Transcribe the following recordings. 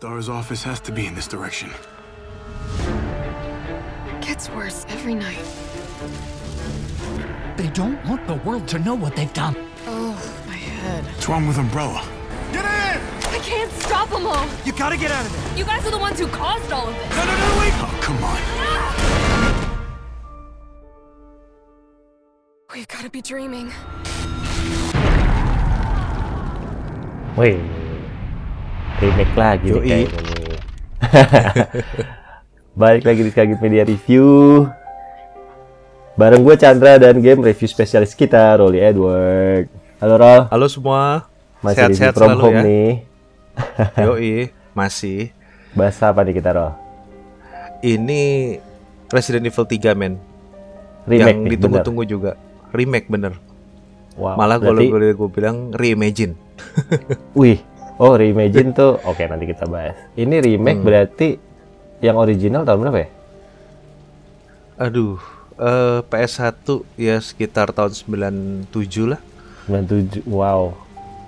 Star's office has to be in this direction. It Gets worse every night. They don't want the world to know what they've done. Oh, my head. What's wrong with Umbrella? Get in! I can't stop them all. You gotta get out of there. You guys are the ones who caused all of this. No, no, no, wait! Oh, come on. We've got to be dreaming. Wih, remake lagi nih Yoi. kayaknya nih. Balik lagi di Skagit Media Review. Bareng gue Chandra dan game review spesialis kita, Rolly Edward. Halo Rol, Halo semua. masih review Sehat-sehat from selalu home ya. nih. Yoi, masih. Bahas apa nih kita Rol? Ini Resident Evil 3 men. Remake yang ditunggu-tunggu juga. Remake bener. Wow, Malah kalau berarti- gue gue bilang reimagine. Wih, oh reimagine tuh, oke nanti kita bahas. Ini remake Hmm. berarti yang original tahun berapa ya? Aduh, eh, PS1 ya sekitar tahun 97 lah. 97, wow,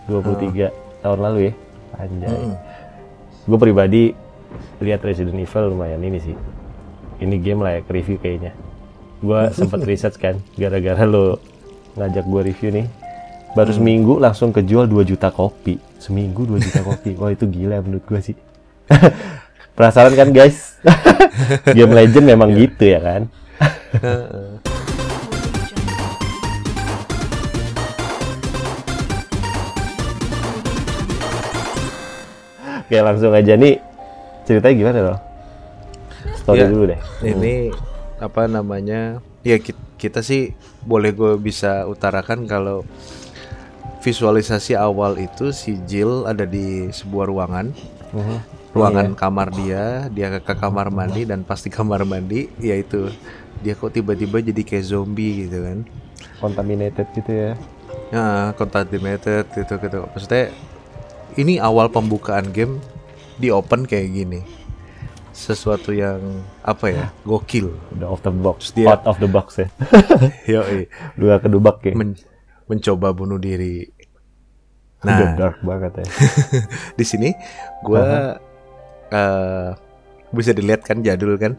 23 tahun lalu ya, anjay. Mm-mm. Gue pribadi lihat Resident Evil lumayan ini sih. Ini game layak review kayaknya. Gue sempat research kan, gara-gara lo ngajak gue review nih. Baru seminggu langsung kejual 2 juta kopi. Seminggu 2 juta kopi. Wah itu gila menurut gue sih. Penasaran kan guys? game legend memang gitu ya kan? Oke langsung aja nih ceritanya gimana loh? Story Ya, dulu deh. Ini apa namanya? Ya ki- kita, sih boleh gue bisa utarakan kalau visualisasi awal itu si Jill ada di sebuah ruangan. Mhm. Ruangan kamar dia, dia ke, ke kamar mandi dan pas di kamar mandi yaitu dia kok tiba-tiba jadi kayak zombie gitu kan. Contaminated gitu ya. Nah, contaminated gitu gitu. Maksudnya ini awal pembukaan game di open kayak gini. Sesuatu yang apa ya? Gokil. Udah off the box. Dia- Out of the box ya. Yoi. Dua kedubak ya. Men- mencoba bunuh diri. Udah Nah, dark banget ya. di sini gua eh, bisa dilihat kan jadul kan.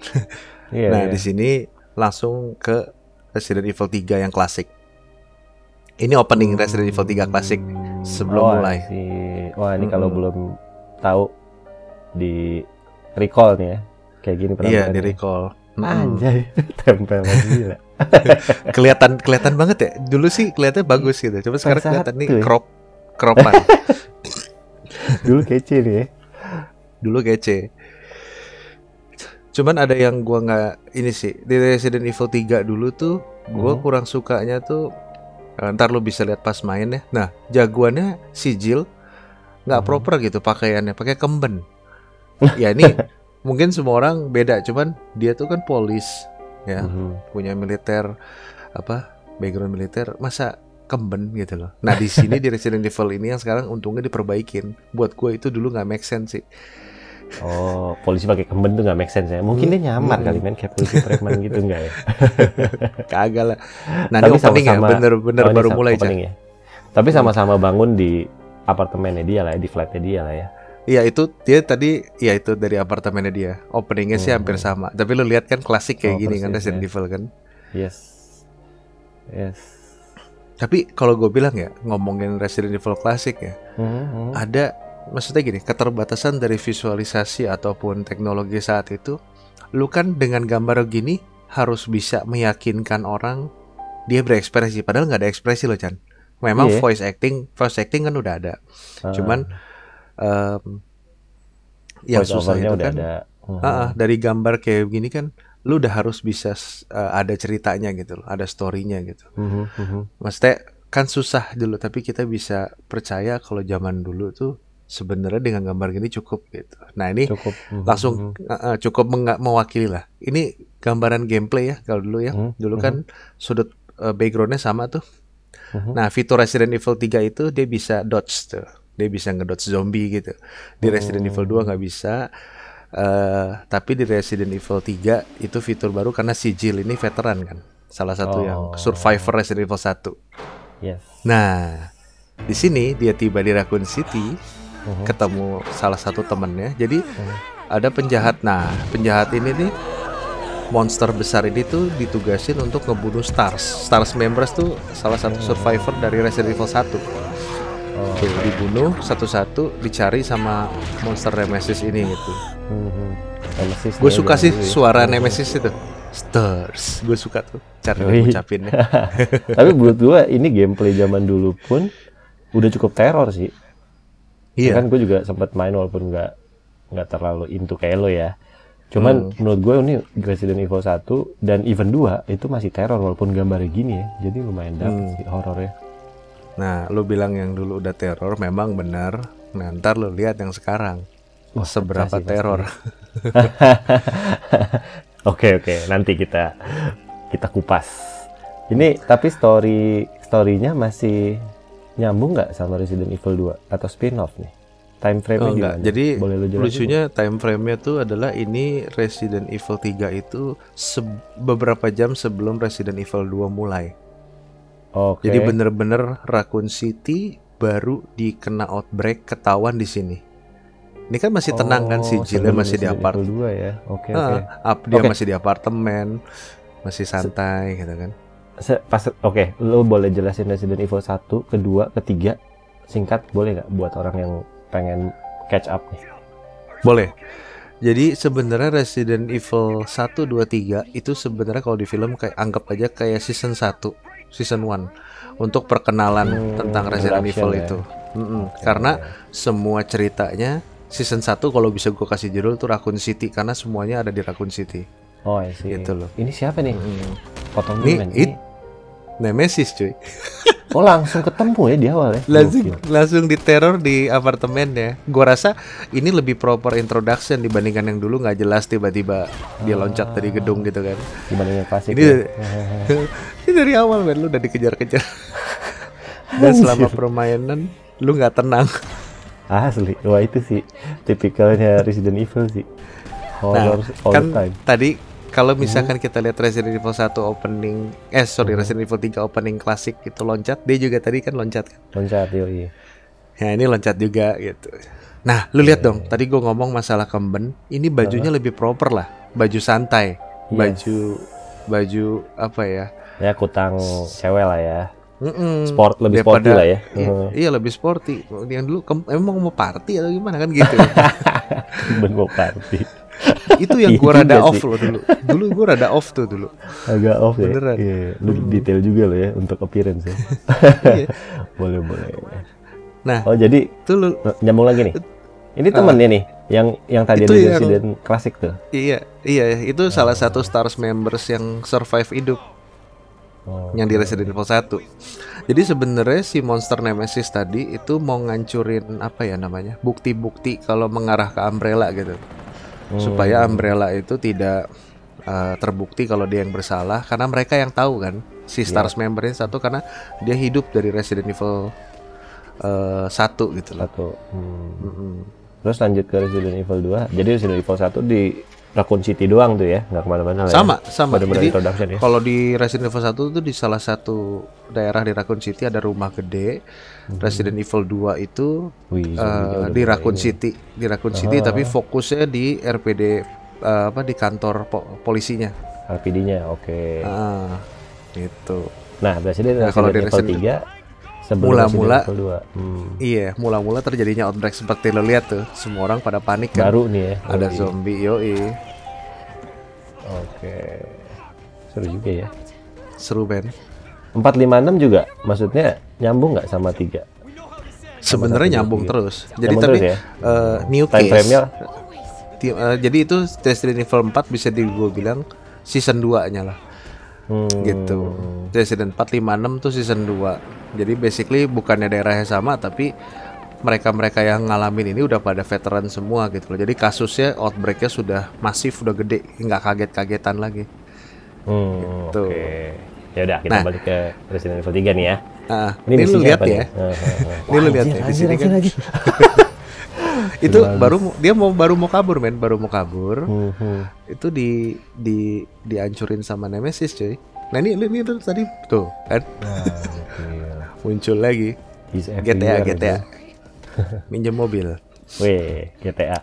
Iya. nah, iya. di sini langsung ke Resident Evil 3 yang klasik. Ini opening Resident Evil 3 klasik sebelum Oh, mulai. I see. Wah ini kalau Mm-mm. belum tahu di recall nih ya. Kayak gini Iya, di recall. Mm-mm. Anjay, tempel gila. kelihatan kelihatan banget ya. Dulu sih kelihatannya bagus gitu. Coba sekarang kelihatan nih ya. crop cropan. Dulu kece nih ya. Dulu kece. Cuman ada yang gua nggak ini sih di Resident Evil 3 dulu tuh gua Mhm. kurang sukanya tuh eh, ntar lu bisa lihat pas main ya. Nah, jagoannya si Jill nggak Mhm. proper gitu pakaiannya, pakai kemben. ya ini mungkin semua orang beda, cuman dia tuh kan polis ya, Mhm. punya militer apa background militer masa kemben gitu loh. Nah di sini di Resident Evil ini yang sekarang untungnya diperbaikin. Buat gue itu dulu nggak make sense sih. Oh, polisi pakai kemben tuh nggak make sense ya. Mungkin dia nyamar Mm-mm. kali men kayak polisi preman gitu enggak ya? Kagak lah. Nah Tapi ini opening ya, sama-sama- bener-bener Oh, baru sama- mulai Chan. opening ya. Tapi sama-sama bangun di apartemennya dia lah ya, di flatnya dia lah ya. Iya itu dia tadi, ya itu dari apartemennya dia. Openingnya sih Hmm. hampir sama. Tapi lu lihat kan klasik kayak Oh, gini kan Resident ya. Evil kan. Yes. Yes. Tapi kalau gue bilang ya ngomongin Resident Evil klasik ya, Mhm. ada maksudnya gini keterbatasan dari visualisasi ataupun teknologi saat itu. Lu kan dengan gambar gini harus bisa meyakinkan orang dia berekspresi. Padahal nggak ada ekspresi loh Chan. Memang Iya. voice acting, voice acting kan udah ada. Ah, Cuman em, yang voice susah itu udah kan ada. Mhm. Ah, ah, dari gambar kayak begini kan lu udah harus bisa eh, ada ceritanya gitu loh, ada storynya gitu. Mhm, mhm. Maksudnya kan susah dulu tapi kita bisa percaya kalau zaman dulu tuh sebenarnya dengan gambar gini cukup gitu. Nah, ini Cukup. Mhm, langsung mhm. eh, eh, cukup mewakili lah. Ini gambaran gameplay ya kalau dulu ya. Mhm, Dulu mhm. kan sudut eh, backgroundnya sama tuh. Mhm. Nah, fitur Resident Evil 3 itu dia bisa dodge tuh. Dia bisa ngedodge zombie gitu. Di Resident Evil 2 nggak bisa. Eh, tapi di Resident Evil 3 itu fitur baru karena si Jill ini veteran kan. Salah satu yang Oh. survivor Resident Evil 1. Yes. Nah, di sini dia tiba di Raccoon City ketemu salah satu temennya. Jadi ada penjahat. Nah, penjahat ini nih monster besar ini tuh ditugasin untuk ngebunuh Stars. Stars members tuh salah satu survivor dari Resident Evil 1. Tuh, dibunuh satu-satu dicari sama monster Nemesis ini gitu. Nemesis Gue suka sih dulu ya. suara Nemesis itu. Stars. Gue suka tuh cara ngucapinnya. Tapi menurut gue ini gameplay zaman dulu pun udah cukup teror sih. Iya. Kan gue juga sempat main walaupun nggak nggak terlalu into kayak lo ya. Cuman Hmm. menurut gue ini Resident Evil 1 dan even 2 itu masih teror walaupun gambarnya gini ya. Jadi lumayan dapet Hmm. sih horornya. Nah, lu bilang yang dulu udah teror, memang benar. Nah, ntar lu lihat yang sekarang. Wah, seberapa pasti, teror. Oke oke, nanti kita kita kupas. Ini tapi story storynya masih nyambung nggak sama Resident Evil 2 atau spin-off nih? Time frame-nya Oh, enggak. Jadi Boleh lu lucunya time frame-nya tuh adalah ini Resident Evil 3 itu beberapa jam sebelum Resident Evil 2 mulai. Oke. Jadi bener-bener Raccoon City baru dikena outbreak ketahuan di sini. Ini kan masih tenang kan si Oh, Jill sebelum masih di Resident apart. Evil 2 ya. Oke oke. Ah, up- dia Oke. masih di apartemen, masih santai gitu kan. Se- Pas oke, lu boleh jelasin Resident Evil 1, kedua, ketiga singkat boleh nggak buat orang yang pengen catch up nih? Boleh. Jadi sebenarnya Resident Evil 1 2 3 itu sebenarnya kalau di film kayak anggap aja kayak season 1, season 1 untuk perkenalan Hmm, tentang Resident Evil ya. itu. Mm-mm. Karena semua ceritanya season 1 kalau bisa gue kasih judul tuh Raccoon City karena semuanya ada di Raccoon City. Oh, I see. Gitu loh. Ini siapa nih? Mm. Potong men. it- Nemesis cuy. Oh, langsung ketemu ya di awal ya. langsung Gokil. langsung diteror di apartemennya. Gua rasa ini lebih proper introduction dibandingkan yang dulu nggak jelas tiba-tiba dia loncat dari gedung gitu kan. dibanding yang klasik. Ini ya. dari awal men lu udah dikejar-kejar. Dan selama permainan lu nggak tenang. Asli, wah itu sih tipikalnya Resident Evil sih. Nah, Horror all kan the time. tadi kalau misalkan kita lihat Resident Evil 1 opening eh sorry Resident Evil 3 opening klasik itu loncat, dia juga tadi kan loncat kan. Loncat yoi. Ya ini loncat juga gitu. Nah, lu lihat dong, tadi gua ngomong masalah kemben, ini bajunya lebih proper lah, baju santai, Yes. baju baju apa ya? Ya kutang cewek lah ya. Mm-mm. Sport lebih Daripada- sporty lah ya. Iya, Heeh. iya lebih sporty. Yang dulu emang mau party atau gimana kan gitu. Ben mau party. Itu yang Iya gua rada off loh dulu. Dulu gua rada off tuh dulu. Agak off ya. Beneran. Hmm. Iya, lu detail juga lo ya untuk appearance ya. Iya. boleh boleh. Nah, Oh jadi itu lu nyambung lagi nih. Ini temennya nih yang yang tadi Ah. Ada yang- klasik tuh. iya, iya itu salah satu Stars members yang survive hidup Oh. yang di Resident Evil 1. Jadi sebenarnya si monster Nemesis tadi itu mau ngancurin apa ya namanya? Bukti-bukti kalau mengarah ke Umbrella gitu. Hmm. Supaya Umbrella itu tidak uh, terbukti kalau dia yang bersalah karena mereka yang tahu kan si Iya. Stars member ini satu karena dia hidup dari Resident Evil uh, 1 gitu loh. Satu. Hmm. Mm-mm. Terus lanjut ke Resident Evil 2. Jadi Resident Evil 1 di Raccoon City doang tuh ya, nggak ke mana-mana. Sama, ya. sama. Bener-bener Jadi introduction ya. kalau di Resident Evil 1 itu di salah satu daerah di Raccoon City ada rumah gede. Resident Evil 2 itu Wih, udah di Raccoon ini. City, di Raccoon City tapi fokusnya di RPD eh, apa di kantor po- polisinya. RPD-nya, oke. Ah, gitu. Nah, Resident, Nah, kalau di Resident Evil Resident- 3 sebelum Mula-mula- Evil 2. Hmm. Iya, mula-mula terjadinya outbreak seperti lo lihat tuh, semua orang pada panik kan. Baru nih ya. Ada Yoi. zombie, yoi. Oke. Seru juga ya. Seru Ben. 456 juga maksudnya nyambung nggak sama 3? Sebenarnya nyambung terus. Jadi Nyambung tapi terus ya? eh, new Time case. frame-nya eh, jadi itu Resident Evil 4 bisa di gue bilang season 2-nya lah. Hmm, gitu. Resident 456 tuh season 2. Jadi basically bukannya daerahnya sama tapi mereka-mereka yang ngalamin ini udah pada veteran semua gitu loh. Jadi kasusnya outbreaknya sudah masif, udah gede, nggak kaget-kagetan lagi. Hmm, Gitu. Oke. Ya udah kita Nah. balik ke Resident Evil 3 nih ya. Ah, ini, lu lihat ya. Ini lu lihat ya di sini kan. Itu baru mau- dia mau baru mau kabur men, baru mau kabur. Hmm, hmm. Itu di di dihancurin sama Nemesis cuy. Nah ini ini tuh tadi tuh kan Nah, muncul lagi He's GTA GTA. minjem mobil. Weh, GTA.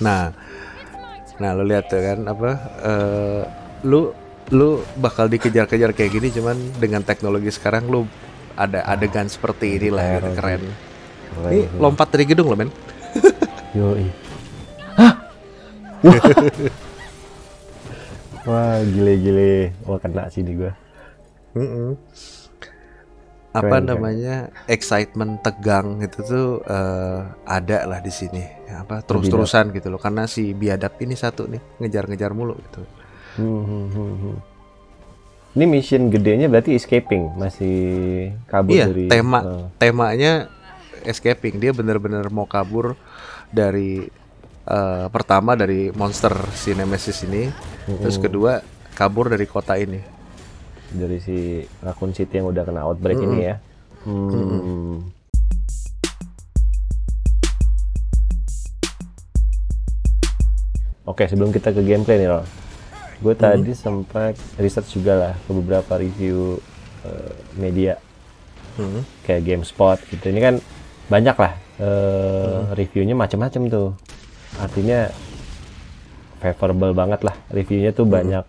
Nah, nah lu lihat tuh kan apa? eh, lu lu bakal dikejar-kejar kayak gini cuman dengan teknologi sekarang lu ada adegan seperti ini lah gitu, keren. Keren Ini lompat dari gedung loh men. Yoi. Hah? Wah. Wah, gile-gile. Wah, kena sih di gua. Mm-mm. Apa Keren, keren. namanya excitement tegang itu tuh eh, ada lah di sini. Apa terus-terusan gitu loh karena si biadab ini satu nih ngejar-ngejar mulu gitu. Hmm, hmm, hmm, hmm. Ini mission gedenya berarti escaping, masih kabur Iya, dari tema eh, temanya escaping. Dia bener-bener mau kabur dari eh, pertama dari monster si Nemesis ini, terus kedua kabur dari kota ini. dari si Raccoon City yang udah kena outbreak ini ya. Hmm. Oke, sebelum kita ke gameplay nih, Rol. Gue tadi sempat research juga lah ke beberapa review eh, media Hmm. kayak GameSpot gitu. Ini kan banyak lah eh, reviewnya macam-macam tuh. Artinya favorable banget lah reviewnya tuh banyak.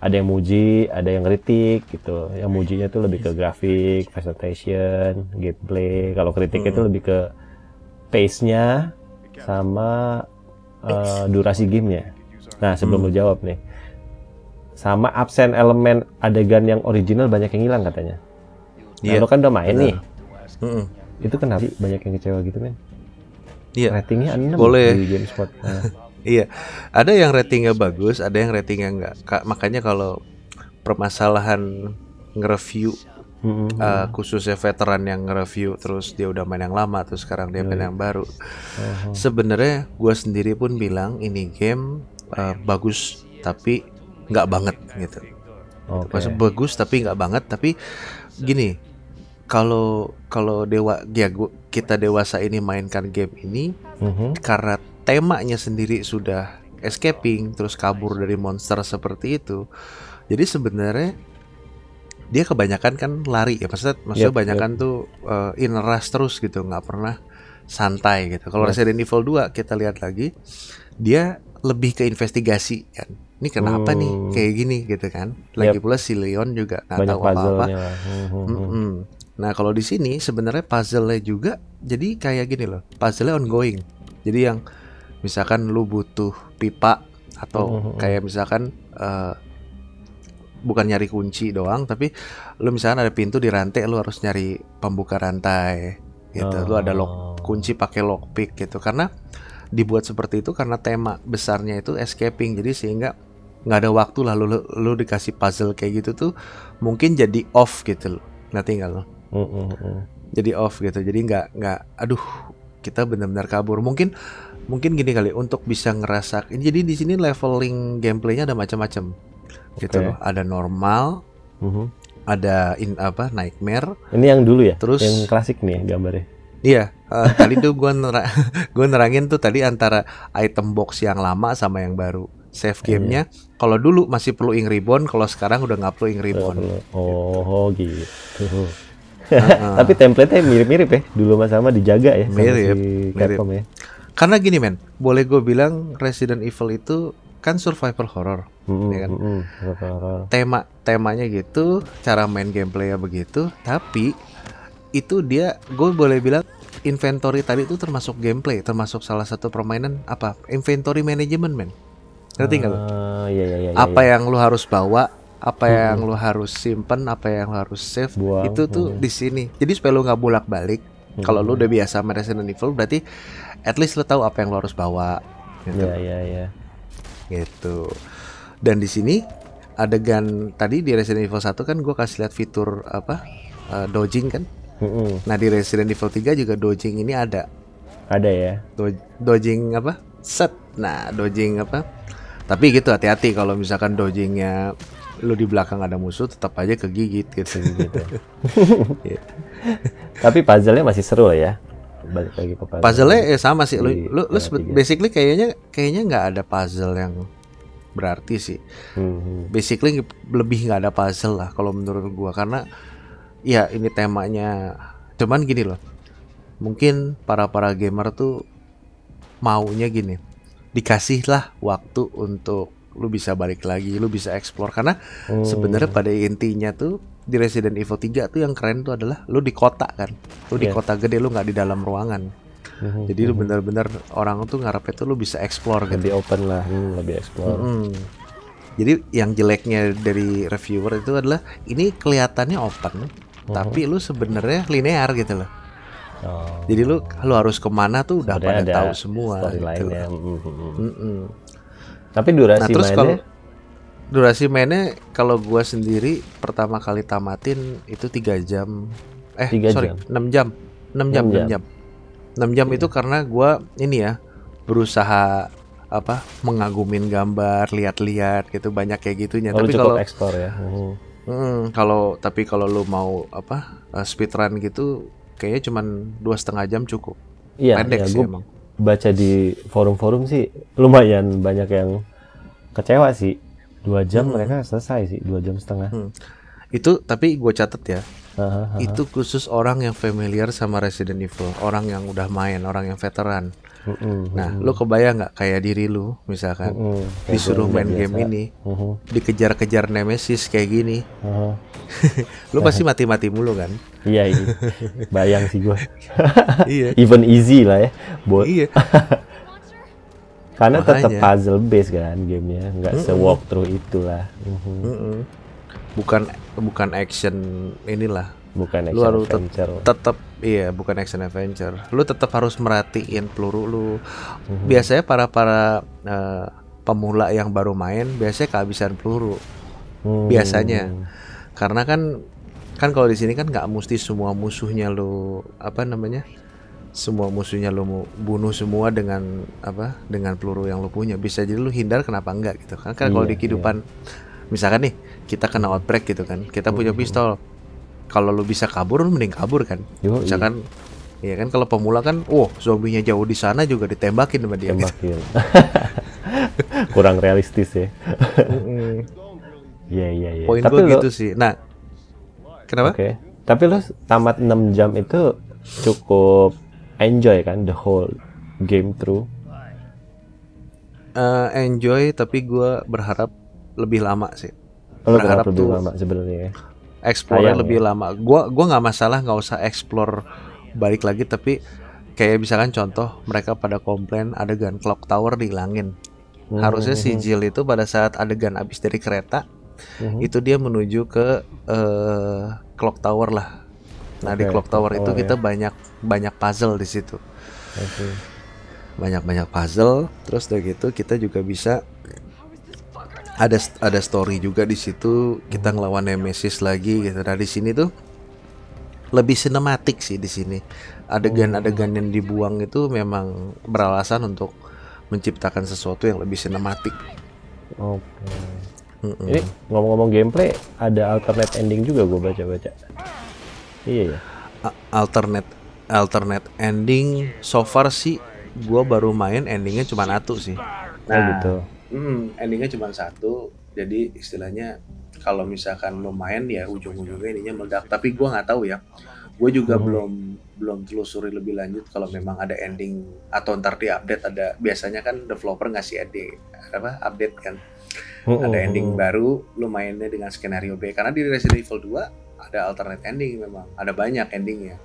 Ada yang muji, ada yang kritik gitu. Yang mujinya tuh lebih ke grafik, presentation, gameplay. Kalau kritiknya tuh lebih ke pace-nya sama eh, durasi gamenya. Nah sebelum lu jawab nih, sama absen elemen adegan yang original banyak yang hilang katanya. Nah, Iya, lu kan udah main benar. nih. Mm-mm. Itu kenapa banyak yang kecewa gitu men? Iya. Ratingnya 6 Boleh. di GameSpot. Nah, Iya, ada yang ratingnya bagus, ada yang ratingnya enggak. Ka- makanya kalau permasalahan nge-review mm-mm. eh, khususnya veteran yang nge-review terus dia udah main yang lama terus sekarang dia main yang baru. Sebenarnya gue sendiri pun bilang ini game eh, bagus tapi nggak banget gitu. Oke. Maksud bagus tapi nggak banget tapi gini kalau kalau dewa ya gua, kita dewasa ini mainkan game ini Mhm. karena temanya sendiri sudah escaping terus kabur dari monster seperti itu jadi sebenarnya dia kebanyakan kan lari ya maksudnya maksudnya Yep, kebanyakan tuh uh, in rush terus gitu nggak pernah santai gitu kalau Yep. Resident Evil 2 kita lihat lagi dia lebih ke investigasi kan ini kenapa nih Hmm. kayak gini gitu kan lagi Yep. pula si Leon juga nggak tahu apa-apa. Mhm, mhm. Mm-mm. Nah kalau di sini sebenarnya puzzle-nya juga jadi kayak gini loh, puzzle-nya ongoing. Jadi yang misalkan lu butuh pipa atau Mhm. kayak misalkan eh, bukan nyari kunci doang, tapi lu misalkan ada pintu di rantai, lu harus nyari pembuka rantai gitu. Lu ada lock Oh. kunci pakai lockpick gitu. Karena dibuat seperti itu karena tema besarnya itu escaping. Jadi sehingga nggak ada waktu lah lu, lu, lu dikasih puzzle kayak gitu tuh mungkin jadi off gitu loh. Nggak lo? Mhm, mhm. jadi off gitu jadi nggak nggak aduh kita benar-benar kabur mungkin mungkin gini kali untuk bisa ngerasain jadi di sini leveling gameplaynya ada macam-macam gitu Oke. loh ada normal Mhm. ada in apa nightmare Ini yang dulu ya? Terus- yang klasik nih gambarnya. iya eh, tadi tuh gua nera gua nerangin tuh tadi antara item box yang lama sama yang baru save gamenya kalau dulu masih perlu ing ribbon kalau sekarang udah nggak perlu ing ribbon Oh, gitu. Tapi template-nya mirip-mirip ya. Dulu mas sama dijaga ya sama Mirip, si mirip. Ya. karena gini men boleh gue bilang Resident Evil itu kan survival horror Mhm, Iya kan? mhm. Horor. tema temanya gitu cara main gameplaynya begitu tapi itu dia gue boleh bilang inventory tadi itu termasuk gameplay termasuk salah satu permainan apa inventory management men ngerti nggak lo? Ah, iya, iya, iya, apa iya. yang lu harus bawa apa yang lu harus simpen apa yang lu harus save Buang, itu tuh hmm. di sini jadi supaya lu nggak bolak balik kalau lu udah biasa main Resident Evil berarti at least lu tahu apa yang lu harus bawa gitu Iya, iya, iya. gitu. Dan di sini adegan tadi di Resident Evil 1 kan gue kasih lihat fitur apa eh, dodging kan. Mhm. Nah di Resident Evil 3 juga dodging ini ada. Ada ya. Do- dodging apa? Set. Nah dodging apa? Tapi gitu hati-hati kalau misalkan dodgingnya lu di belakang ada musuh tetap aja kegigit gitu. gitu. Tapi puzzle-nya masih seru lah ya. Balik lagi ke puzzle. Puzzle-nya ya sama sih. Lu, lu, lu basically kayaknya kayaknya nggak ada puzzle yang berarti sih. Mhm. basically lebih nggak ada puzzle lah kalau menurut gua karena ya ini temanya cuman gini loh mungkin para para gamer tuh maunya gini dikasihlah waktu untuk lu bisa balik lagi lu bisa explore karena Hmm. sebenarnya pada intinya tuh di Resident Evil 3 tuh yang keren tuh adalah lu di kota kan lu di Yes. kota gede lu nggak di dalam ruangan Mhm, jadi lu bener-bener orang tuh ngarepnya tuh lu bisa explore gitu lebih open lah, hmm, lebih explore. Mm. Jadi yang jeleknya dari reviewer itu adalah ini kelihatannya open, tapi lu sebenarnya linear gitu loh. Oh, Jadi lu lu harus ke mana tuh udah sebenarnya pada ada tahu semua. gitu. ya. Mhm. Mm-mm. Tapi durasi Nah terus mainnya kalau durasi mainnya kalau gua sendiri pertama kali tamatin itu tiga jam, eh Tiga sorry jam. 6 jam, 6 jam, 6 Enam jam. jam, 6 jam itu karena gua ini ya berusaha apa mengagumin gambar, lihat-lihat gitu banyak kayak gitunya. oh, Tapi kalau explore ya. Mhm. Hmm, kalau tapi kalau lu mau apa uh, speedrun gitu, kayaknya cuman dua setengah jam cukup. Iya, Pendek iya, sih emang. baca di forum-forum sih lumayan banyak yang kecewa sih. Dua jam mereka selesai sih, dua jam setengah. Hmm. Itu tapi gue catet ya, itu khusus orang yang familiar sama Resident Evil, orang yang udah main, orang yang veteran. Mhm, Nah, lu kebayang nggak kayak diri lu misalkan mhm. Kayak disuruh main biasa. game ini, Mhm, dikejar-kejar Nemesis kayak gini, aha. lu pasti mati-mati mulu kan? Iya, iya. Bayang sih gua. iya. Even easy lah ya. Buat Iya. karena tetap Makanya. puzzle based kan gamenya, nggak se walkthrough itulah. Mhm. Mm-mm. Bukan bukan action inilah Bukan lu action harus tet- adventure. tetap iya bukan action adventure. Lu tetap harus merhatiin peluru lu. Mhm. biasanya para para eh, pemula yang baru main biasanya kehabisan peluru. Hmm. biasanya. Karena kan kan kalau di sini kan nggak mesti semua musuhnya lu apa namanya semua musuhnya lu bunuh semua dengan apa dengan peluru yang lu punya. Bisa jadi lu hindar kenapa enggak gitu kan? Kan kalau Iya, di kehidupan misalkan nih kita kena outbreak gitu kan kita punya pistol kalau lu bisa kabur lu mending kabur kan Yoi. misalkan Iya kan kalau pemula kan, wah zombinya jauh di sana juga ditembakin sama dia. gitu. Kurang realistis ya. Iya, iya, iya. Poin gue lo- gitu sih. Nah, kenapa? Oke. Tapi lu tamat 6 jam itu cukup enjoy kan the whole game through. Eh, enjoy tapi gue berharap lebih lama sih. Lu Berharap berharap lebih tuh- lama sebenarnya ya. Explore lebih ya. lama. Gua gua nggak masalah nggak usah explore balik lagi tapi kayak misalkan contoh mereka pada komplain adegan clock tower dihilangin. Hmm, Harusnya si Jill itu pada saat adegan abis dari kereta Mhm. itu dia menuju ke eh, clock tower lah. Nah di Oke, clock tower itu tower kita ya. banyak banyak puzzle di situ. Oke. banyak-banyak puzzle terus udah gitu kita juga bisa ada ada story juga di situ kita ngelawan Nemesis lagi gitu nah di sini tuh lebih sinematik sih di sini adegan-adegan yang dibuang itu memang beralasan untuk menciptakan sesuatu yang lebih sinematik Oke. Mm-mm. Ini ngomong-ngomong gameplay ada alternate ending juga gue baca-baca. Iya ya. Alternate alternate ending so far sih gua baru main endingnya cuma satu sih Oh gitu. Hmm, endingnya cuma satu. Jadi istilahnya kalau misalkan lo main ya ujung-ujungnya ininya meledak. Tapi gua nggak tahu ya. Gue juga Hmm. belum belum telusuri lebih lanjut kalau memang ada ending atau ntar di update ada biasanya kan developer ngasih ide apa update kan ada Hmm, ending hmm. baru lo mainnya dengan skenario B karena di Resident Evil 2 ada alternate ending memang ada banyak endingnya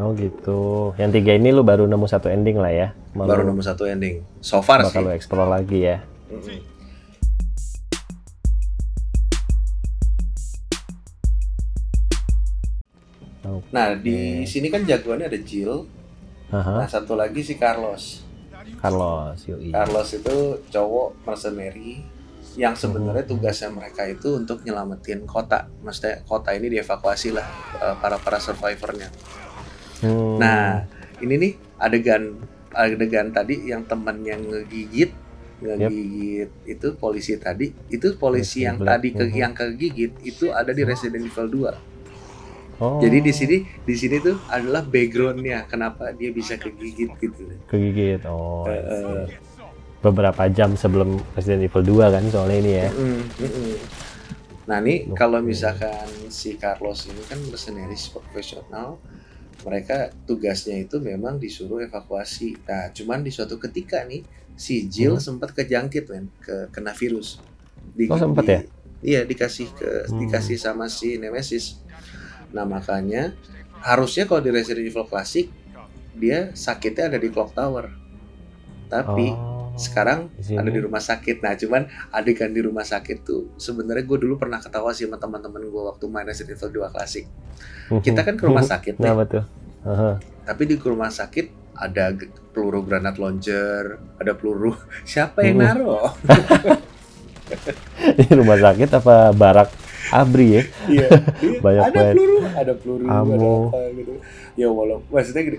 Oh gitu. Yang tiga ini lu baru nemu satu ending lah ya. Baru nomor satu ending so far sih bakal explore lagi ya. Oke. Nah di sini kan jagoannya ada Jill, Aha, nah satu lagi si Carlos. Carlos, yoi. Carlos itu cowok mercenary yang sebenarnya Hmm. tugasnya mereka itu untuk nyelamatin kota. Maksudnya kota ini dievakuasi lah eh, para para survivornya. Hmm, Nah ini nih adegan adegan tadi yang temen yang ngegigit ngegigit itu polisi tadi itu polisi yang Black. tadi ke Mhm. yang kegigit itu ada di Resident Evil 2 oh, jadi di sini di sini tuh adalah backgroundnya kenapa dia bisa kegigit gitu kegigit. Oh, eh. beberapa jam sebelum Resident Evil 2 kan soalnya ini ya. Mm, mm, mm. Nah nih Oke. kalau misalkan si Carlos ini kan mercenaries profesional, mereka tugasnya itu memang disuruh evakuasi. Nah cuman di suatu ketika nih si Jill Hmm. sempat kejangkit men, ke kena virus. Di, Oh, sempet di- ya? Iya dikasih ke Hmm. dikasih sama si Nemesis. Nah makanya harusnya kalau di Resident Evil klasik dia sakitnya ada di clock tower. Tapi Oh, sekarang di sini. ada di rumah sakit. Nah, cuman adegan di rumah sakit tuh sebenarnya gue dulu pernah ketawa sih sama teman-teman gue waktu main Resident Evil 2 klasik. Kita kan ke rumah sakit nih, Kenapa tuh? Aha. tapi di rumah sakit ada peluru granat launcher, ada peluru. Siapa yang Hmm. naruh? Ini rumah sakit apa barak abri ya? Iya, Banyak ada banget. peluru, ada peluru, ada Ammo. apa gitu. Ya walau maksudnya gini,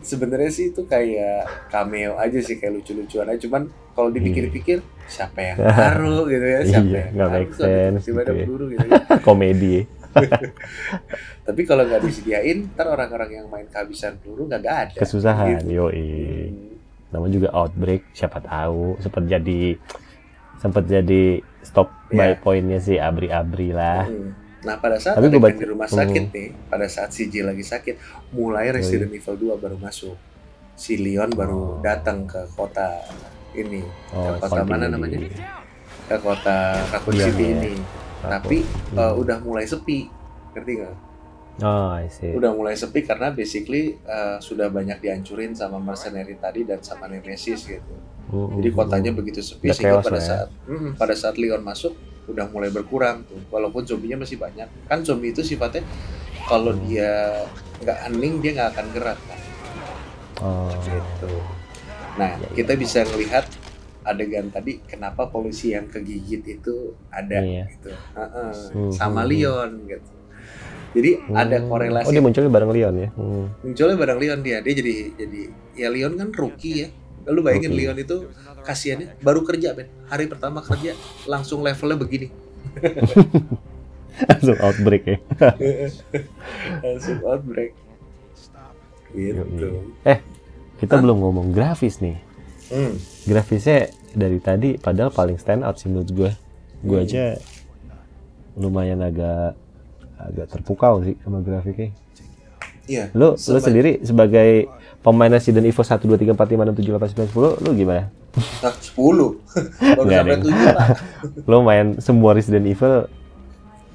sebenarnya sih itu kayak cameo aja sih kayak lucu-lucuan aja. Cuman kalau dipikir-pikir siapa yang naruh gitu ya? Siapa Iya, yang nggak make ada sense ada gitu ya. peluru gitu. ya. Komedi ya. Tapi kalau nggak disediain, ntar orang-orang yang main kehabisan peluru nggak ada. Kesusahan, Gitu. yoi. Hmm. Namanya juga outbreak, siapa tahu sempat jadi sempat jadi stop by Iya. pointnya si abri-abri lah. Hmm. Nah pada saat Tapi baca- di rumah sakit Hmm. nih, pada saat si Jill lagi sakit, mulai Resident Evil 2 baru masuk. Si Leon baru Oh. datang ke kota ini, Oh, ke kota mana namanya? Ke kota Raccoon Iya, City iya. ini. Raccoon. Tapi Hmm. uh, udah mulai sepi, ngerti nggak? Oh, I see. Udah mulai sepi karena basically uh, sudah banyak dihancurin sama mercenary tadi dan sama Nemesis gitu. Mm, Jadi mm, kotanya mm. begitu sepi Udah sehingga pada ya. saat mm, pada saat Leon masuk udah mulai berkurang tuh. Walaupun zombinya masih banyak. Kan zombie itu sifatnya kalau Hmm. dia nggak hening dia nggak akan gerak kan. Oh. Gitu. Nah, Ya, ya. kita bisa melihat adegan tadi kenapa polisi yang kegigit itu ada Iya. gitu. Heeh, Hmm, sama Leon gitu. Jadi ada Hmm. korelasi Oh, dia munculnya bareng Leon ya. Hmm. munculnya bareng Leon dia dia jadi jadi ya Leon kan rookie ya lalu bayangin Rookie. Leon itu kasihannya baru kerja Ben hari pertama kerja langsung levelnya begini Langsung outbreak ya. langsung outbreak gitu Eh, kita belum ngomong grafis nih. Hmm. Grafisnya dari tadi padahal paling stand out sih menurut gue. Gue Hmm. aja lumayan agak agak terpukau sih sama grafiknya. iya Lu lu Seba- sendiri sebagai pemain Resident Evil 1 2 3 4 5 6 7 8 9 10 lu gimana? ah, 10 baru sampai Deng. 7 pak Lu main semua Resident Evil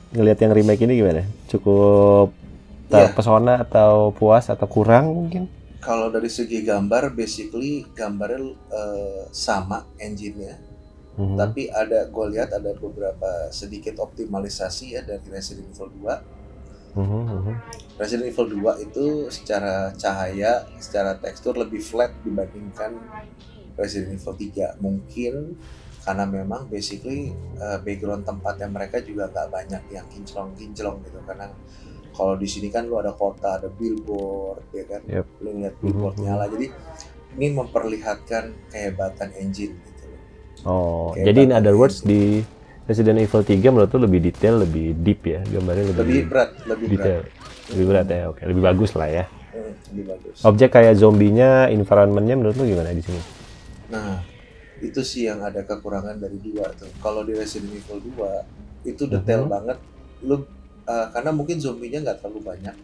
ngelihat yang remake ini gimana? Cukup Iya. terpesona atau puas atau kurang mungkin? Kalau dari segi gambar basically gambarnya eh, sama engine-nya Mhm. tapi ada gue lihat ada beberapa sedikit optimalisasi ya dari Resident Evil 2 Mhm, mhm. Resident Evil 2 itu secara cahaya, secara tekstur lebih flat dibandingkan Resident Evil 3. Mungkin karena memang basically uh, background tempatnya mereka juga nggak banyak yang kinclong-kinclong gitu. Karena kalau di sini kan lu ada kota, ada billboard, ya kan? Yep. Lu lihat billboard Mhm. nyala. Jadi ini memperlihatkan kehebatan engine gitu. Oh, Kayak jadi in other words gitu. di Resident Evil 3 menurut lu lebih detail, lebih deep ya, gambarnya lebih, Lebih berat, lebih detail. berat. Lebih berat ya, oke, lebih bagus lah ya. Hmm, lebih bagus. Objek kayak zombinya, environmentnya menurut lu gimana di sini? Nah, itu sih yang ada kekurangan dari dua tuh. Kalau di Resident Evil 2 itu detail Mhm. banget. Lu uh, karena mungkin zombinya nggak terlalu banyak.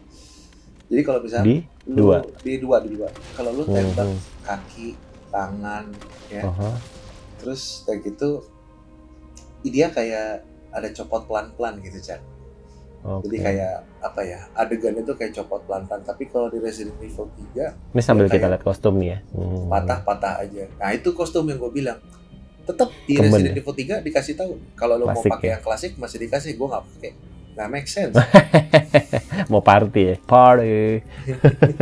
Jadi kalau misalnya Di lu, dua? di dua di dua. Kalau lu tembak Mhm. kaki, tangan, ya, Aha. terus kayak gitu, dia kayak ada copot pelan-pelan gitu, Chan. Oke. Jadi kayak apa ya? Adegan itu kayak copot pelan-pelan. Tapi kalau di Resident Evil 3 Ini sambil kayak kita lihat kostum nih ya. Hmm. patah-patah aja. Nah itu kostum yang gue bilang. Tetap di Kemben Resident ya? Evil 3 dikasih tahu kalau lo mau pakai ya? yang klasik masih dikasih gue nggak pakai. Nggak make sense. Mau party ya? Party.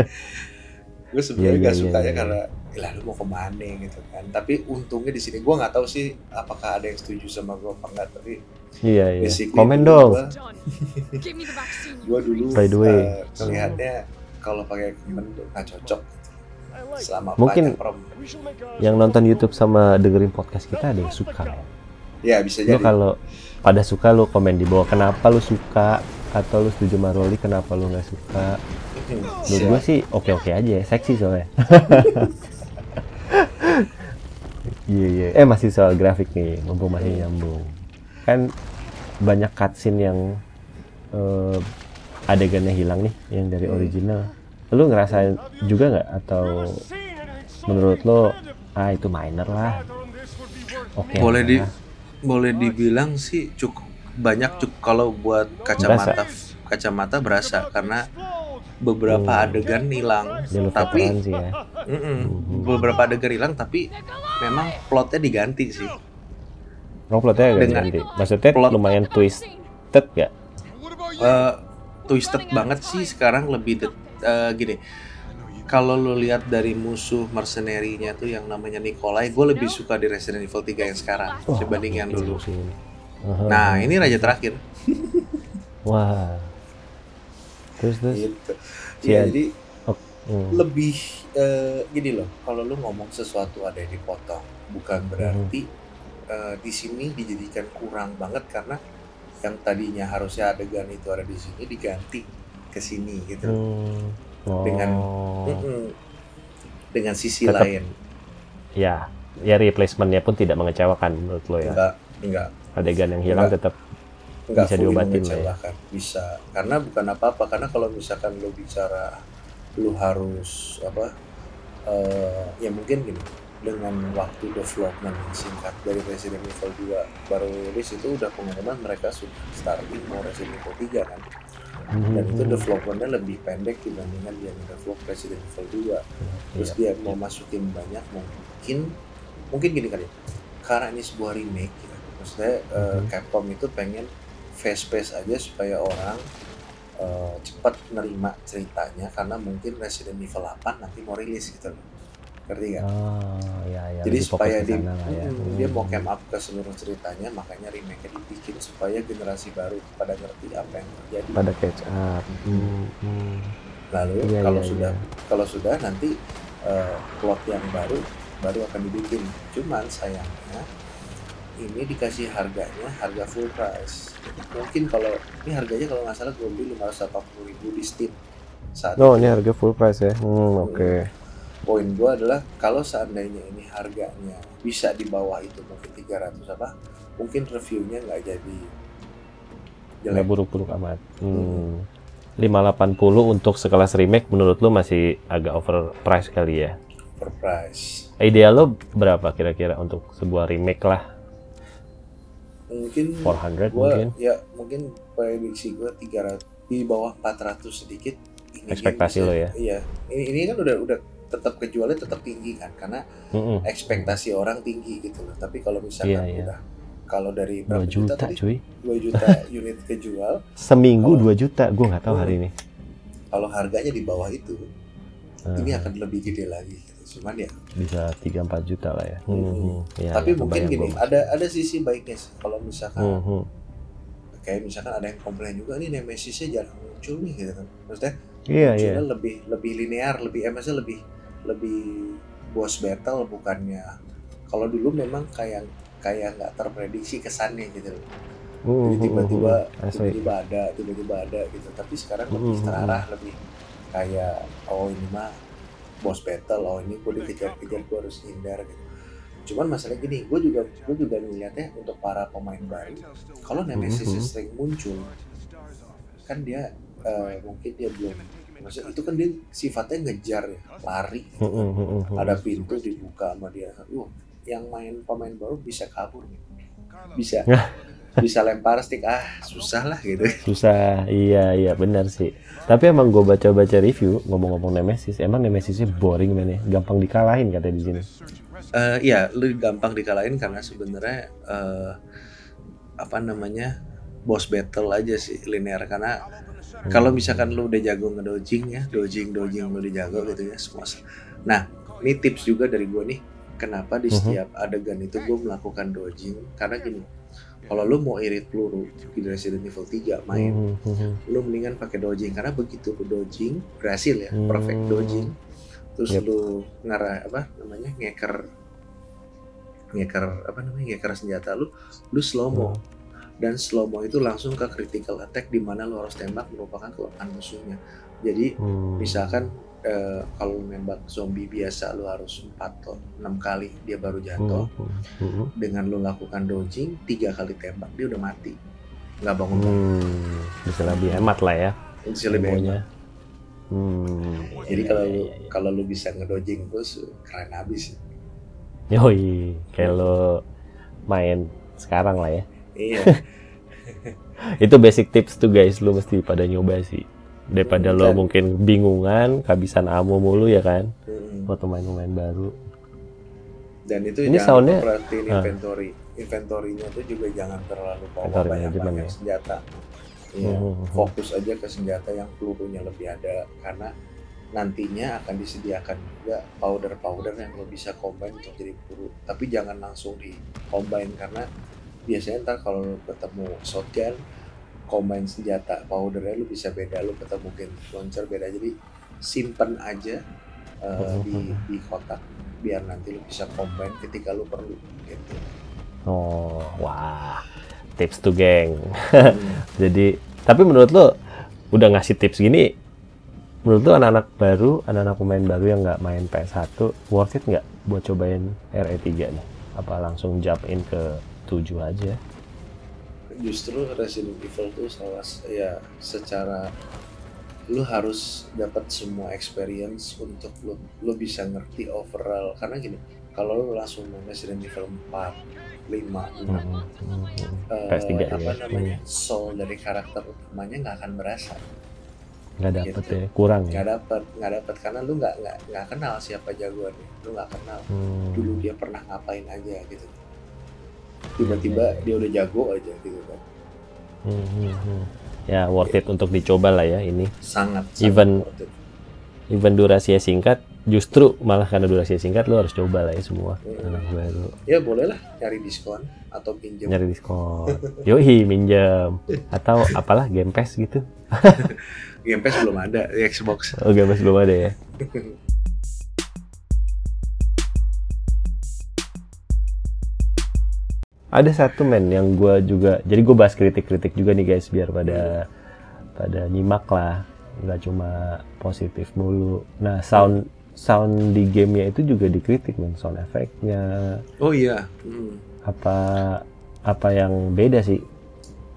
gue sebenarnya Iya, nggak iya, suka iya, ya iya. karena lah lu mau ke mana gitu kan. Tapi untungnya di sini gue nggak tahu sih apakah ada yang setuju sama gue apa enggak. Tapi Iya, iya. Komen dong. Gua, Done. Give me the vaccine. gua dulu By the way. eh, melihatnya kalau pakai kemen tuh nggak cocok. Gitu. Selama Mungkin-. Yang nonton YouTube sama dengerin podcast kita ada yang suka. Ya bisa Lu jadi. kalau pada suka lu komen di bawah kenapa lu suka atau lu setuju sama Rolly kenapa lu nggak suka. Menurut siap. gue sih oke-oke aja, seksi soalnya. Iya iya. Eh masih soal grafik nih, mumpung masih nyambung. Kan banyak cutscene yang eh, adegannya hilang nih yang dari Hmm. original. Lu ngerasain juga nggak atau menurut lo ah itu minor lah. Oke. boleh di. Boleh dibilang sih cukup banyak cukup kalau buat kacamata kacamata berasa karena beberapa Oh. adegan hilang tapi sih ya. mm-mm, beberapa adegan hilang tapi memang plotnya diganti sih Oh, plotnya agak Dengan- ganti. Maksudnya plot- lumayan twisted gak? Eh, twisted banget sih sekarang lebih det- eh, gini kalau lo lihat dari musuh mercenary-nya tuh yang namanya Nikolai gue lebih suka di Resident Evil 3 yang sekarang Wah, dibanding yang dulu. Aha. nah ini raja terakhir Wah. Terus terus. gitu Iya. ya jadi Hmm. lebih eh, gini loh kalau lu ngomong sesuatu ada yang dipotong bukan berarti eh, di sini dijadikan kurang banget karena yang tadinya harusnya adegan itu ada di sini diganti ke sini gitu Hmm. Oh. Dengan- Mm-mm. dengan sisi Tetap- lain ya, ya replacementnya pun tidak mengecewakan menurut lo ya. enggak enggak Adegan yang hilang Enggak. tetap enggak Bisa fully diobatin lah ya. bisa karena bukan apa-apa karena kalau misalkan lu bicara lu harus apa eh ya mungkin gini dengan waktu development yang singkat dari Resident Evil 2 baru rilis itu udah pengumuman mereka sudah starting mau Resident Evil 3 kan dan itu Hmm. developmentnya lebih pendek dibandingkan dia develop Resident Evil 2 terus Iya. dia mau masukin banyak mungkin mungkin gini kali karena ini sebuah remake ya. maksudnya eh, Mhm. Capcom itu pengen fast pace aja supaya orang eh, cepat nerima ceritanya karena mungkin Resident Evil 8 nanti mau rilis gitu loh ngerti nggak? Oh, ya, ya. Jadi supaya di, sana ya. mm, dia mau Hmm. camp up ke seluruh ceritanya makanya remake dibikin supaya generasi baru pada ngerti apa yang terjadi pada catch up. Hmm, hmm. lalu Iya, kalau iya, sudah iya. kalau sudah nanti eh, plot yang baru baru akan dibikin cuman sayangnya ini dikasih harganya harga full price mungkin kalau ini harganya kalau nggak salah gue beli 580 ribu di Steam saat Oh, itu. ini harga full price ya. Hmm, oke. Poin gue adalah kalau seandainya ini harganya bisa di bawah itu mungkin 300 apa mungkin reviewnya nggak jadi jelek buruk-buruk amat. Hmm. 580 untuk sekelas remake menurut lu masih agak overpriced kali ya? per price Ideal lo berapa kira-kira untuk sebuah remake lah? mungkin 400 gua mungkin? ya mungkin prediksi gue 300 di bawah 400 sedikit ini Ekspektasi bisa- lo ya? iya ini, ini kan udah udah tetap kejualnya tetap tinggi kan karena Mm-mm. ekspektasi orang tinggi gitu loh tapi kalau misalkan Iya, iya. udah kalau dari 2 berapa juta, juta tadi cuy. 2 juta unit kejual Seminggu Kalau- 2 juta. Gue nggak tahu hari ini. kalau harganya di bawah itu ini Ah, akan lebih gede lagi gitu. cuman ya bisa 3-4 juta lah ya. Hmm. Hmm, ya, tapi ya, mungkin gini ada ada sisi baiknya sih kalau misalkan Hmm, hmm. kayak misalkan ada yang komplain juga nih Nemesisnya jarang muncul nih gitu kan maksudnya Iya, iya. lebih lebih linear lebih maksudnya lebih lebih boss battle bukannya kalau dulu memang kayak kayak nggak terprediksi kesannya gitu loh Hmm, jadi hmm, tiba-tiba hmm, hmm. Asli. tiba-tiba ada tiba-tiba ada gitu tapi sekarang lebih Hmm, hmm, terarah lebih kayak oh ini mah boss battle oh ini gue dikejar-kejar gue harus hindar gitu cuman masalah gini gue juga gue juga ngeliatnya untuk para pemain baru kalau Nemesis Hmm, hmm. sering muncul kan dia eh, mungkin dia belum maksudnya itu kan dia sifatnya ngejar ya lari. Gitu kan. ada pintu dibuka sama dia. Wah, yang main pemain baru bisa kabur bisa bisa lempar stick. Ah susah lah gitu. Susah, iya iya benar sih. Tapi emang gue baca-baca review ngomong-ngomong Nemesis, emang Nemesisnya boring men ya, gampang dikalahin katanya di sini. Eh ya lu gampang dikalahin karena sebenarnya eh, apa namanya boss battle aja sih linear. Karena kalau misalkan lu udah jago ngedodging ya dodging dodging lu udah jago gitu ya semua nah ini tips juga dari gua nih kenapa di Mhm. setiap adegan itu gue melakukan dodging karena gini kalau lu mau irit peluru di Resident Evil 3 main hmm. lu mendingan pakai dodging karena begitu lu dodging berhasil ya Hmm. perfect dodging terus Yep. lu ngarah apa namanya ngeker ngeker apa namanya ngeker senjata lu lu slow mo Hmm. Dan slow mo itu langsung ke critical attack di mana lu harus tembak merupakan kelemahan musuhnya jadi Hmm. misalkan eh, kalau nembak zombie biasa lu harus 4 atau 6 kali dia baru Hmm, jatuh hmm, hmm. dengan lu lakukan dodging tiga kali tembak dia udah mati nggak bangun Hmm, bisa lebih hemat lah ya. Bisa lebih enak. Hmm. Jadi kalau lu kalau lu bisa ngedodging terus keren habis. Yoi, kayak lo main sekarang lah ya. Iya. Itu basic tips tuh guys, lo mesti pada nyoba sih. Daripada lo Dan- mungkin bingungan, kehabisan ammo mulu ya kan, Hmm. buat pemain-pemain baru. Dan itu Ini jangan soundnya- perhatiin Ah. inventory. Inventory-nya tuh juga jangan terlalu bawa banyak banyak ya. senjata. Iya, Hmm. fokus aja ke senjata yang pelurunya lebih ada karena nantinya akan disediakan juga powder-powder yang lo bisa combine untuk jadi peluru. Tapi jangan langsung di combine karena biasanya ntar kalau lo ketemu shotgun combine senjata powdernya lu bisa beda lu ketemu game launcher beda jadi simpen aja uh, di di kotak biar nanti lu bisa combine ketika lu perlu gitu. Oh, wah. Tips tuh geng. Hmm. Jadi, tapi menurut lo udah ngasih tips gini, menurut lo anak-anak baru, anak-anak pemain baru yang nggak main PS1, worth it nggak buat cobain RE3 nih? Apa langsung jump in ke 7 aja? justru Resident Evil tuh salah ya secara lu harus dapat semua experience untuk lu lu bisa ngerti overall karena gini kalau lu langsung main Resident Evil 4 5 6 Hmm, hmm, hmm. eh, PS3 apa ya. namanya soul dari karakter utamanya nggak akan berasa Nggak dapet Gitu. ya, kurang nggak ya. dapat nggak dapat karena lu nggak nggak nggak kenal siapa jagoannya lu nggak kenal Hmm. dulu dia pernah ngapain aja gitu tiba-tiba dia udah jago aja gitu kan Hmm, hmm, hmm. Ya worth it untuk dicoba lah ya ini. sangat, sangat Even- it. Even durasinya singkat, justru malah karena durasinya singkat lo harus coba lah ya semua Hmm. anak baru. ya bolehlah cari diskon atau pinjam Nyari diskon. Yoi minjem atau apalah Game Pass gitu. Game Pass belum ada di Xbox Oh Game Pass belum ada ya. Ada satu men yang gua juga, jadi gue bahas kritik-kritik juga nih guys biar pada pada nyimak lah, nggak cuma positif mulu. Nah sound sound di gamenya itu juga dikritik men, sound efeknya oh iya Hmm. apa apa yang beda sih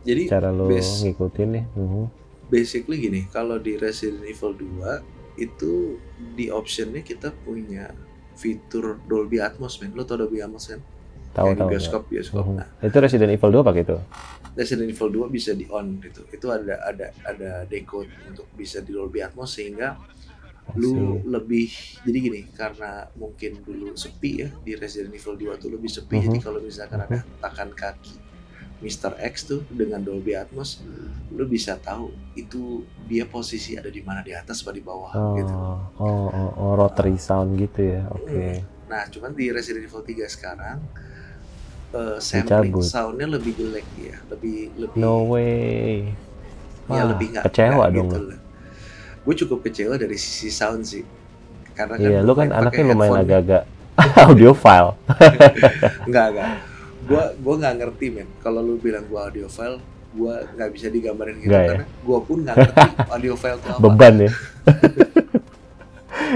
jadi cara lo bas- ngikutin nih? Mhm. basically gini kalau di Resident Evil 2 itu di optionnya kita punya fitur Dolby Atmos men lo tau Dolby Atmos kan Tahu tahu. bioskop bioskop Mhm. nah Itu Resident Evil 2 pakai itu. Resident Evil 2 bisa di on gitu itu ada ada ada decode untuk bisa di Dolby Atmos sehingga lu lebih jadi gini karena mungkin dulu sepi ya di Resident Evil 2 tuh lebih sepi jadi kalau misalkan ada takan kaki Mr. X tuh dengan Dolby Atmos lu bisa tahu itu dia posisi ada di mana di atas atau di bawah Oh, gitu. oh, oh, oh, rotary sound gitu ya. Oke. Nah, cuman di Resident Evil 3 sekarang eh, sampling Dicabut. soundnya lebih jelek ya, lebih lebih No way. ya Wah, lebih nggak kecewa nggak dong. gitu lah. Gue cukup kecewa dari sisi sound sih. Karena Iya, gua lu kan anaknya lumayan agak-agak audiophile. Enggak, enggak. Gua gua nggak ngerti men. Kalau lu bilang gua audiophile, gua nggak bisa digambarin gitu Nggak ya? karena gua pun nggak ngerti audiophile itu apa. beban ya.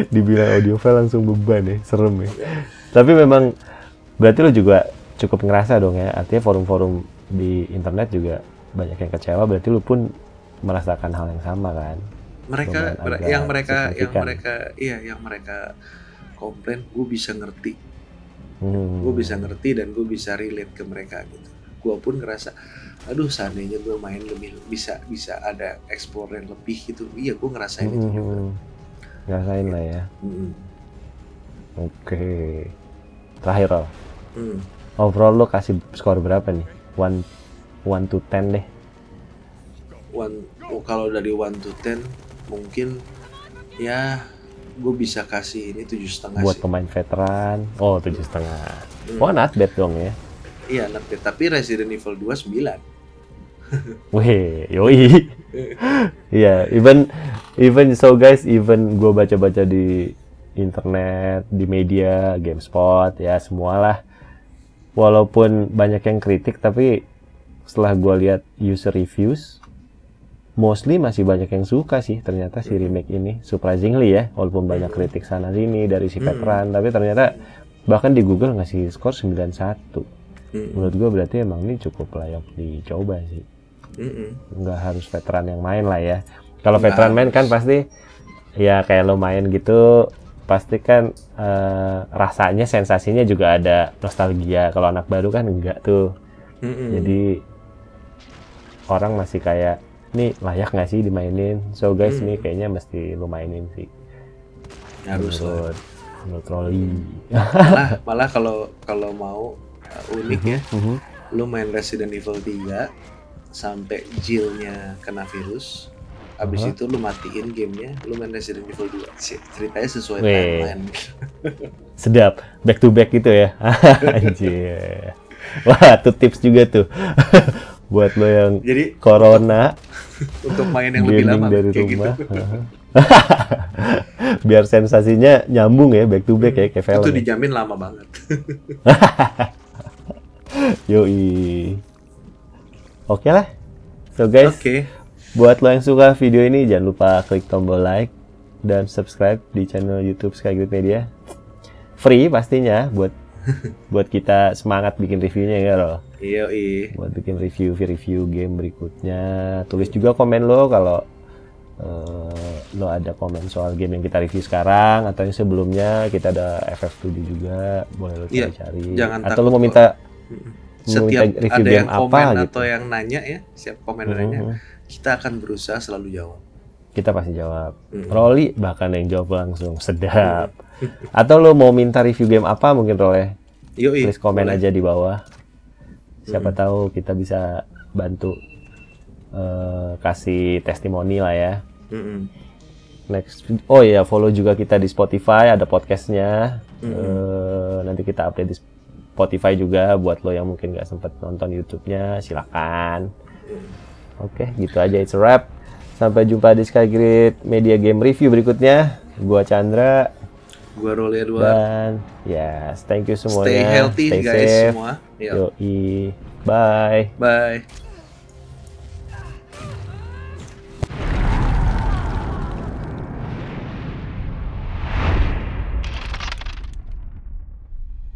Dibilang audiophile langsung beban ya, serem ya. Tapi memang berarti lu juga cukup ngerasa dong ya. Artinya forum-forum di internet juga banyak yang kecewa. Berarti lu pun merasakan hal yang sama kan? Mereka yang mereka yang mereka iya yang mereka komplain, gue bisa ngerti. Hmm. gue bisa ngerti dan gue bisa relate ke mereka gitu gue pun ngerasa aduh seandainya gue main lebih bisa bisa ada explore yang lebih gitu iya gue ngerasain itu Hmm, juga Ngerasain lah ya. Mm, Oke. Terakhir Rol. mm. Overall lo kasih skor berapa nih? One, one to ten deh. One, oh, kalau dari one to ten mungkin ya gue bisa kasih ini tujuh setengah Buat sih pemain veteran. Oh tujuh setengah. Hmm. Wah not bad dong ya. iya nanti tapi Resident Evil 2 sembilan Wih, yoi. Iya, even even so guys, even gue baca-baca di internet, di media, GameSpot, ya semualah. Walaupun banyak yang kritik, tapi setelah gue lihat user reviews, mostly masih banyak yang suka sih ternyata si remake ini. Surprisingly ya, walaupun banyak kritik sana sini dari si Hmm. veteran, tapi ternyata bahkan di Google ngasih skor 91. Hmm. Menurut gue berarti emang ini cukup layak dicoba sih. Mm-mm. nggak harus veteran yang main lah ya. Kalau veteran main kan pasti ya kayak lo main gitu pasti kan eh, rasanya sensasinya juga ada nostalgia. Kalau anak baru kan enggak tuh. Mm-mm. Jadi orang masih kayak nih layak nggak sih dimainin? So guys Hmm. nih kayaknya mesti lo mainin sih. harus lah. menurut Rolly. malah malah kalau kalau mau uh, unik ya Mhm. lu main Resident Evil 3 sampai Jill-nya kena virus Abis Aha. itu lu matiin gamenya, lu main Resident Evil 2. Cer- Ceritanya sesuai Weh. timeline. Sedap, back to back gitu ya. Anjir. Wah, tuh tips juga tuh. Buat lo yang Jadi corona untuk main yang lebih lama dari kayak rumah. gitu. Biar sensasinya nyambung ya back to back ya kayak film. Itu dijamin lama banget. Yoi. Oke lah. So guys, Oke. Buat lo yang suka video ini jangan lupa klik tombol like dan subscribe di channel YouTube Skygrid Media. Free pastinya buat buat kita semangat bikin reviewnya ya Rol. Iya, iya. buat bikin review-review game berikutnya. Tulis juga komen lo kalau eh, lo ada komen soal game yang kita review sekarang atau yang sebelumnya kita ada FF7 juga boleh lo Iya, cari-cari. jangan atau lo mau minta Setiap minta review ada game yang apa komen gitu. atau yang nanya ya, siap komen dan nanya, Mhm. Kita akan berusaha selalu jawab. Kita pasti jawab. Mhm. Rolly bahkan yang jawab langsung sedap. atau lo mau minta review game apa mungkin Rolly? Yoi, Tulis komen boleh. aja di bawah. Siapa tahu kita bisa bantu eh, kasih testimoni lah ya. Mm-mm. Next, oh iya follow juga kita di Spotify ada podcastnya. Eh, nanti kita update di Spotify juga buat lo yang mungkin nggak sempet nonton YouTube-nya silakan. Oke, gitu aja it's a wrap. Sampai jumpa di Skygrid Media Game Review berikutnya. Gua Chandra Gua Rolly Edward. dan yes, thank you semuanya. Stay healthy Stay guys safe. semua. Yuk. Yoi. Bye. Bye.